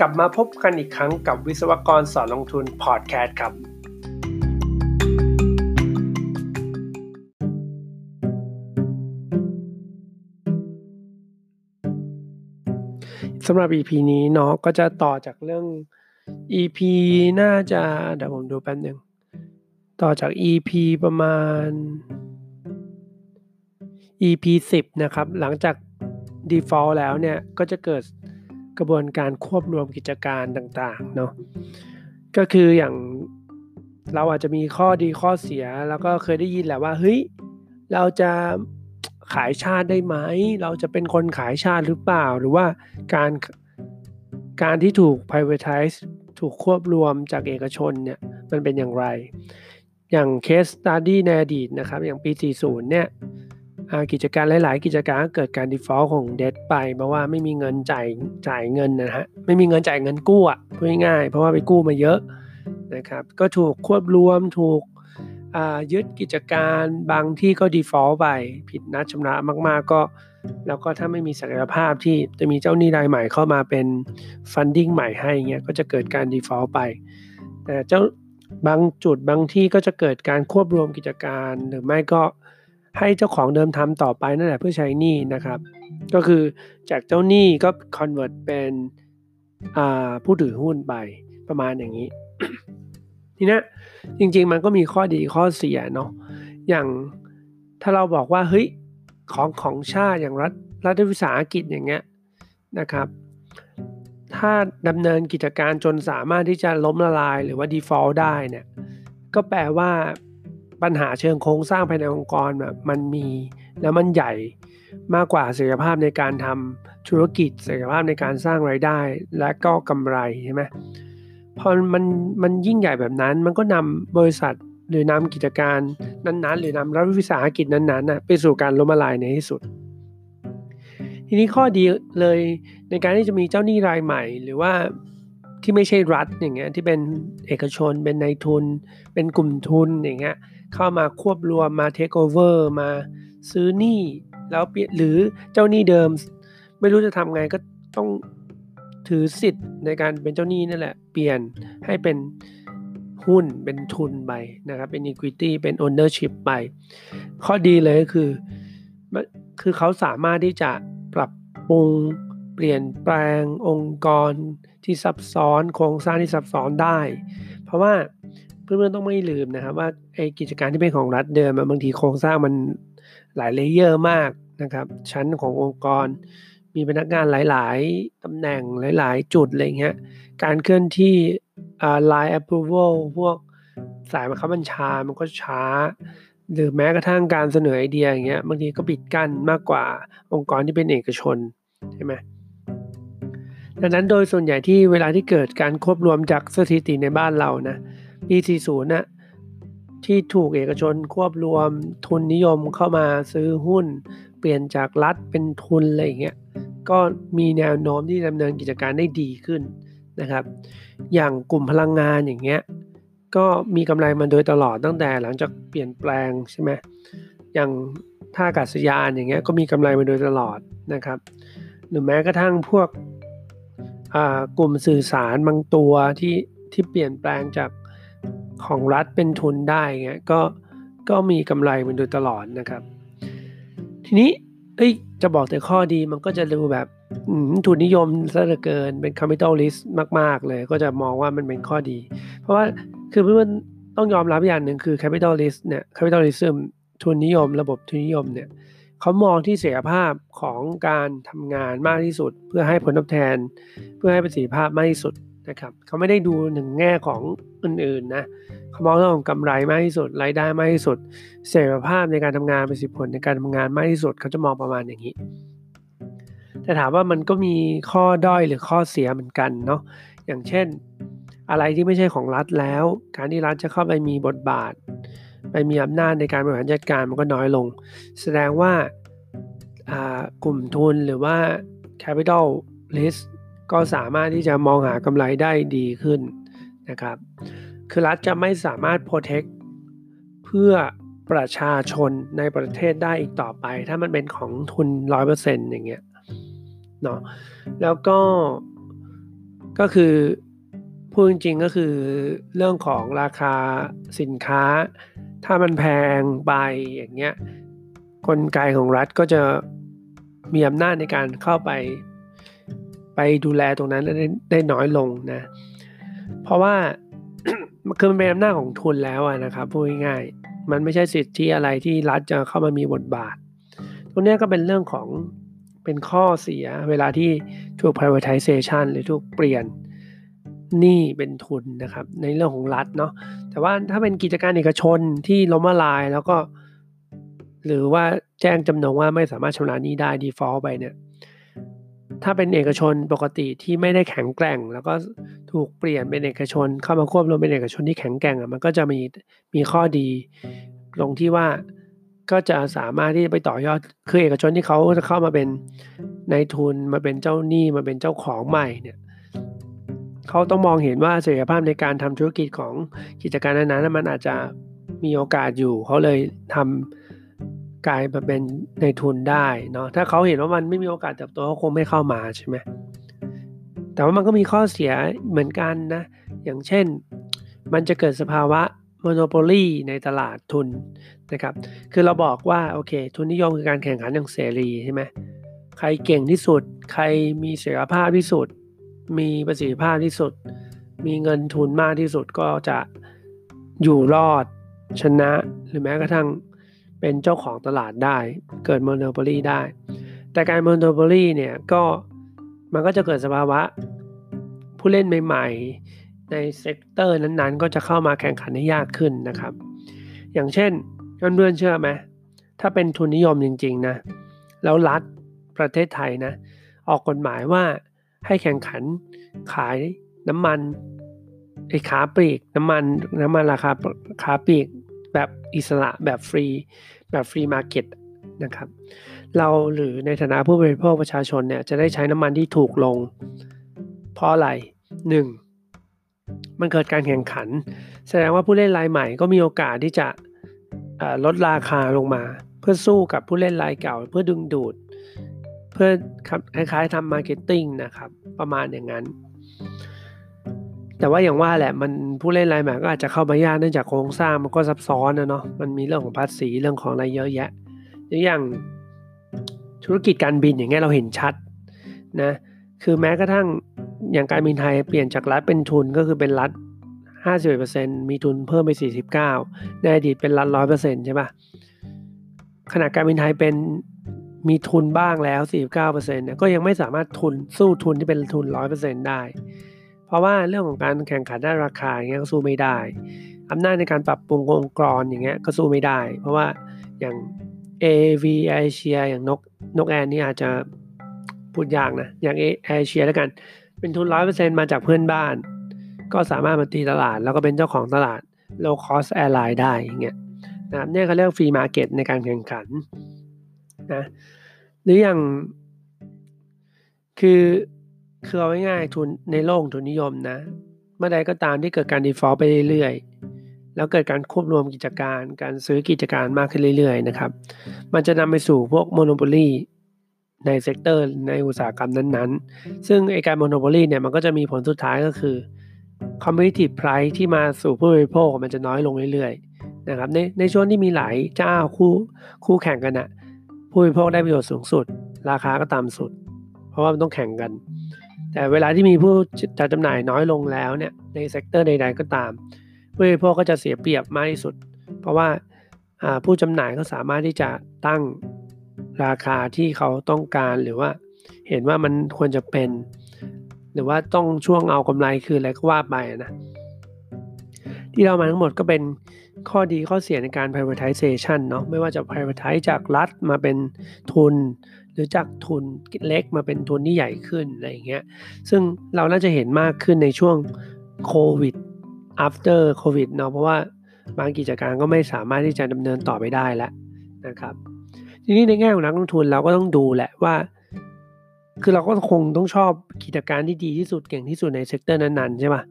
กลับมาพบกันอีกครั้งกับวิศวกรสอนลงทุนพอดแคสต์ครับ สำหรับ EP นี้เนาะก็จะต่อจากเรื่อง EP น่าจะเดี๋ยวผมดูแป๊บหนึ่งต่อจาก EP ประมาณ EP 10 นะครับ หลังจาก default แล้วเนี่ย ก็จะเกิด กระบวนการควบรวมกิจการต่างๆเนาะก็คืออย่างเราอาจจะมีข้อดีข้อเสียแล้วก็เคยได้ยินแหละว่าเฮ้ยเราจะขายชาติได้ไหม เราจะเป็นคนขายชาติหรือเปล่า หรือว่าการการที่ถูก privatize ถูกควบรวมจากเอกชนเนี่ยมันเป็นอย่างไร อย่าง case study ในอดีตนะครับ อย่างปี 40 เนี่ย กิจการหลาย ๆ กิจการเกิดการ default ของเด t ไปเพราะว่าไม่มีเงินจ่ายจ่ายเงินนะฮะไม่มีเงินจ่ายเงินกู้อะพูดง่ายๆเพราะว่าไปกู้มาเยอะนะครับก็ถูกควบรวมถูกยึดกิจการบางที่ก็ default ไปผิดนัดชำระมาก ๆ ก็ แล้วก็ถ้าไม่มีศักยภาพที่จะมีเจ้าหนี้รายใหม่เข้ามาเป็น funding ใหม่ให้เงี้ยก็จะเกิดการ default ไป แต่เจ้าบางจุดบางที่ก็จะเกิดการควบรวมกิจการหรือไม่ก็ ให้เจ้าของเดิมทำต่อไปนั่นแหละเพื่อใช้หนี้นะครับ ก็คือจากเจ้าหนี้ก็ convert เป็นผู้ถือหุ้นไปประมาณอย่างนี้ ทีนี้จริงๆมันก็มีข้อดีข้อเสียเนาะอย่างถ้าเราบอกว่าเฮ้ยของของชาติอย่างรัฐรัฐวิสาหกิจอย่างเงี้ยนะครับ ถ้าดำเนินกิจการจนสามารถที่จะล้มละลายหรือว่า default ได้เนี่ยก็แปลว่า ปัญหาเชิงโครงสร้างภายในองค์กรแบบมันมีแล้วมันใหญ่มากกว่าศักยภาพในการทำธุรกิจศักยภาพในการสร้างไรายได้ และก็กำไรใช่ไหมพอมันมันยิ่งใหญ่แบบนั้น มันก็นำบริษัทหรือนำกิจการนั้นๆ หรือนำรัฐวิสาหกิจนั้นๆไปสู่การล้มละลายในที่สุด ทีนี้ข้อดีเลยในการที่จะมีเจ้าหนี้รายใหม่ หรือว่า ที่ไม่ใช่รัฐอย่างเงี้ยที่เป็นเอกชน เป็นนายทุน เป็นกลุ่มทุนอย่างเงี้ยเข้ามาควบรวมมาเทคโอเวอร์มาซื้อหนี้แล้วหรือเจ้าหนี้เดิม ไม่รู้จะทำไงก็ต้องถือสิทธิ์ในการเป็นเจ้าหนี้นั่นแหละ เปลี่ยนให้เป็นหุ้นเป็นทุนไปนะครับ เป็น equity เป็น ownership ไป ข้อดีเลยก็คือ คือเขาสามารถที่จะปรับปรุง เปลี่ยนแปลงองค์กรที่ซับซ้อนโครงสร้างที่ซับซ้อนได้ เพราะว่าเพื่อนๆต้องไม่ลืมนะครับว่าไอ้กิจการที่เป็นของรัฐเดิมบางทีโครงสร้างมันหลายเลเยอร์มากนะครับชั้นขององค์กร มีพนักงานหลาย ๆตำแหน่งหลาย ๆ จุดอะไรเงี้ยการเคลื่อนที่อ่า line approval พวกสายบังคับบัญชามันก็ช้า หรือแม้กระทั่งการเสนอไอเดียอย่างเงี้ยบางทีก็ปิดกั้นมากกว่าองค์กรที่เป็นเอกชนใช่ไหม ดังนั้นโดยส่วนใหญ่ที่เวลาที่เกิดการควบรวมจากสถิติในบ้านเรานะปี40นะ่ะที่ถูกเอกชนควบรวมทุนนิยมเข้ามาซื้อหุ้น เปลี่ยนจากรัฐเป็นทุนอะไรอย่างเงี้ยก็มีแนวโน้มที่ดำเนินกิจการได้ดีขึ้นนะครับ อย่างกลุ่มพลังงานอย่างเงี้ยก็มีกำไรมาโดยตลอดตั้งแต่หลังจากเปลี่ยนแปลงใช่ไหมอย่างท่าอากาศยานอย่างเงี้ยก็มีกำไรมาโดยตลอดนะครับ หรือแม้กระทั่งพวก กลุ่มสื่อสารบางตัวที่ที่เปลี่ยนแปลงจากของรัฐเป็นทุนได้เงี้ยก็ก็มีกำไรมันโดยตลอดนะครับ ทีนี้เอ้ยจะบอกแต่ข้อดีมันก็จะดูแบบทุนนิยมซะเหลือเกินเป็น capitalist มาก ๆ เลย ก็จะมองว่ามันเป็นข้อดี เพราะว่าคือเพื่อนต้องยอมรับอย่างหนึ่งคือ capitalist เนี่ย capitalism ทุนนิยม ระบบทุนนิยมเนี่ย เขามองที่เสียภาพของการทำงานมากที่สุด เพื่อให้ผลตอบแทน เพื่อให้ประสิทธิภาพมากที่สุดนะครับเขาไม่ได้ดูหนึ่งแง่ของอื่นๆนะเขามองเรื่องของกำไรมากที่สุดรายได้มากที่สุดเสถียรภาพในการทำงานประสิทธิผลในการทำงานมากที่สุดเขาจะมองประมาณอย่างนี้ แต่ถามว่ามันก็มีข้อด้อยหรือข้อเสียเหมือนกันเนาะอย่างเช่น อะไรที่ไม่ใช่ของรัฐแล้ว การที่รัฐจะเข้าไปมีบทบาท ไปมีอำนาจในการบริหารจัดการมันก็น้อยลง แสดงว่ากลุ่มทุนหรือว่า capital risk ก็สามารถที่จะมองหากำไรได้ดีขึ้นนะครับ คือรัฐจะไม่สามารถ protect เพื่อประชาชนในประเทศได้อีกต่อไป ถ้ามันเป็นของทุน 100%อย่างเงี้ยเนาะแล้วก็ก็คือพูดจริงก็คือเรื่องของราคาสินค้า ถ้ามันแพงไปอย่างเงี้ยกลไกของรัฐก็จะมีอำนาจในการเข้าไป ไปดูแลตรงนั้นได้ได้น้อยลงนะ เพราะว่าคือมันเป็นอำนาจของทุนแล้วนะครับพูดง่ายๆมันไม่ใช่สิทธิอะไรที่รัฐจะเข้ามามีบทบาท ตรงนี้ก็เป็นเรื่องของเป็นข้อเสียเวลาที่ถูก privatization หรือถูกเปลี่ยน หนี้เป็นทุนนะครับ ในเรื่องของรัฐเนาะแต่ว่าถ้าเป็นกิจการเอกชนที่ล้มละลายแล้วก็ หรือว่าแจ้งจำนงว่าไม่สามารถชำระหนี้ได้ default ไปเนี่ยถ้าเป็นเอกชนปกติที่ไม่ได้แข็งแกร่ง แล้วก็ถูกเปลี่ยนเป็นเอกชน เข้ามาควบรวมเป็นเอกชนที่แข็งแกร่งอะมันก็จะมีมีข้อดีตรงที่ว่าก็จะสามารถที่จะไปต่อยอดคือเอกชนที่เขาจะเข้ามาเป็นในทุนมาเป็นเจ้าหนี้มาเป็นเจ้าของใหม่เนี่ย เขาต้องมองเห็นว่าศักยภาพในการทำธุรกิจของกิจการนั้นๆมันอาจจะมีโอกาสอยู่เขาเลยทำกลายมาเป็นในทุนได้เนาะถ้าเขาเห็นว่ามันไม่มีโอกาสเติบโตเขาคงไม่เข้ามาใช่ไหมแต่ว่ามันก็มีข้อเสียเหมือนกันนะ อย่างเช่น มันจะเกิดสภาวะโมโนโปลีในตลาดทุนนะครับ คือเราบอกว่าโอเค ทุนนิยมคือการแข่งขันอย่างเสรีใช่ไหมใครเก่งที่สุด ใครมีเสรีภาพที่สุด มีประสิทธิภาพที่สุด มีเงินทุนมากที่สุดก็จะอยู่รอดชนะ หรือแม้กระทั่งเป็นเจ้าของตลาดได้ เกิด monopoly ได้ แต่การ monopoly เนี่ยก็มันก็จะเกิดสภาวะผู้เล่นใหม่ ๆ ใน sector นั้นๆ ก็จะเข้ามาแข่งขันให้ยากขึ้นนะครับ อย่างเช่นเพื่อนๆเชื่อไหมถ้าเป็นทุนนิยมจริง ๆ นะ แล้วรัฐประเทศไทยนะ ออกกฎหมายว่า ให้แข่งขันขายน้ำมันไอ้ขาปลีกน้ำมันน้ำมันราคาขาปลีกแบบอิสระแบบฟรีแบบ free market นะครับ เราหรือในฐานะผู้บริโภคประชาชนเนี่ยจะได้ใช้น้ำมันที่ถูกลง เพราะอะไร 1. มันเกิดการแข่งขัน แสดงว่าผู้เล่นรายใหม่ก็มีโอกาสที่จะลดราคาลงมา เพื่อสู้กับผู้เล่นรายเก่า เพื่อดึงดูด เพื่อคล้ายๆทำ marketing นะครับ ประมาณอย่างนั้น แต่ว่าอย่างว่าแหละมันผู้เล่นรายใหม่ก็อาจจะเข้ามายากเนื่องจากโครงสร้างมันก็ซับซ้อนนะเนาะมันมีเรื่องของภาษีเรื่องของอะไรเยอะแยะอย่างธุรกิจการบินอย่างเงี้ยเราเห็นชัดนะคือแม้กระทั่งอย่างการบินไทยเปลี่ยนจากรัฐเป็นทุนก็คือเป็นรัฐ 51%มีทุนเพิ่มไป 49 ในอดีตเป็นรัฐ 100%ใช่ปะขณะการบินไทยเป็น มีทุนบ้างแล้ว 49%เนี่ยก็ยังไม่สามารถทุนสู้ทุนที่เป็นทุน 100%ได้ เพราะว่าเรื่องของการแข่งขันด้านราคาอย่างเงี้ยก็สู้ไม่ได้อำนาจในการปรับปรุงองค์กรอย่างเงี้ยก็สู้ไม่ได้ เพราะว่าอย่าง AV เอเชียอย่างนกนกแอนนี่อาจจะพูดยากนะอย่างเอเชียแล้วกัน เป็นทุนร้อยเปอร์เซ็นมาจากเพื่อนบ้าน ก็สามารถมาตีตลาด แล้วก็เป็นเจ้าของตลาด low cost airline ได้อย่างเงี้ยนะครับเนี่ยเขาเรียก free market ในการแข่งขัน นะหรืออย่างคือคือเอาง่ายๆทุนในโลกทุนนิยมนะ เมื่อใดก็ตามที่เกิดการ default ไปเรื่อยๆ แล้วเกิดการควบรวมกิจการ การซื้อกิจการมากขึ้นเรื่อยๆนะครับ มันจะนำไปสู่พวก monopoly ใน sector ในอุตสาหกรรมนั้นๆ ซึ่งไอการ monopoly เนี่ยมันก็จะมีผลสุดท้ายก็คือคอมมิ t ที p r i c e ที่มาสู่ผู้บริโภคมันจะน้อยลงเรื่อยๆนะครับในในช่วงที่มีหลายเจ้าคู่คู่แข่งกันอะ ผู้บริโภคได้ประโยชน์สูงสุด ราคาก็ต่ำสุด เพราะว่ามันต้องแข่งกัน แต่เวลาที่มีผู้จัดจำหน่ายน้อยลงแล้วเนี่ยใน sector ใดๆก็ตาม ผู้บริโภคก็จะเสียเปรียบมากที่สุด เพราะว่าผู้จำหน่ายก็สามารถที่จะตั้งราคาที่เขาต้องการหรือว่าเห็นว่ามันควรจะเป็น หรือว่าต้องช่วงเอากำไรคืนอะไรก็ว่าไปนะที่เรามาทั้งหมดก็เป็น ข้อดีข้อเสียในการ privatization เนาะไม่ว่าจะ privatize จากรัฐมาเป็นทุน หรือจากทุนเล็กมาเป็นทุนที่ใหญ่ขึ้นอะไรอย่างเงี้ยซึ่งเราน่าจะเห็นมากขึ้นในช่วงโควิด after covid เนาะเพราะว่าบางกิจการก็ไม่สามารถที่จะดำเนินต่อไปได้แล้วนะครับทีนี้ในแง่ของนักลงทุนเราก็ต้องดูแหละว่า คือเราก็คงต้องชอบกิจการที่ดีที่สุดเก่งที่สุดใน sector นั้นๆใช่ปะ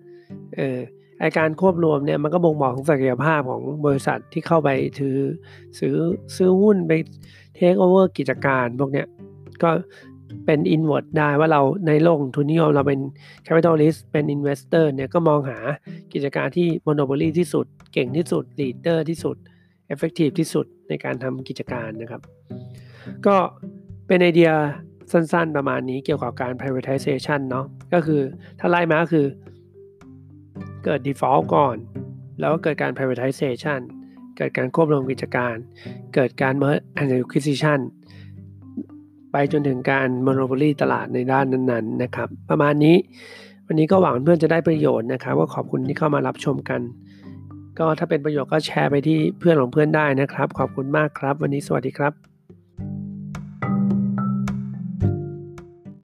เออ ไอการควบรวมเนี่ยมันก็บ่งบอกถึงศักยภาพของบริษัทที่เข้าไปถือซื้อซื้อหุ้นไปเทคโอเวอร์กิจการพวกเนี้ยก็เป็น inward ได้ว่าเราในโลกทุนนิยมเราเป็น capitalist เป็น investor เนี่ยก็มองหากิจการที่ monopoly ที่สุด เก่งที่สุด leader ที่สุด effective ที่สุดในการทำกิจการนะครับ ก็เป็นไอเดียสั้นๆประมาณนี้เกี่ยวกับการ privatization เนาะก็คือถ้าไล่มาก็คือ เกิด default ก่อน แล้วก็เกิดการ privatization เกิดการควบรวมกิจการ เกิดการ merge and acquisition ไปจนถึงการ monopoly ตลาดในด้านนั้นๆนะครับ ประมาณนี้ วันนี้ก็หวังเพื่อนจะได้ประโยชน์นะครับ ก็ขอบคุณที่เข้ามารับชมกัน ก็ถ้าเป็นประโยชน์ก็แชร์ไปที่เพื่อนของเพื่อนได้นะครับ ขอบคุณมากครับ วันนี้สวัสดีครับ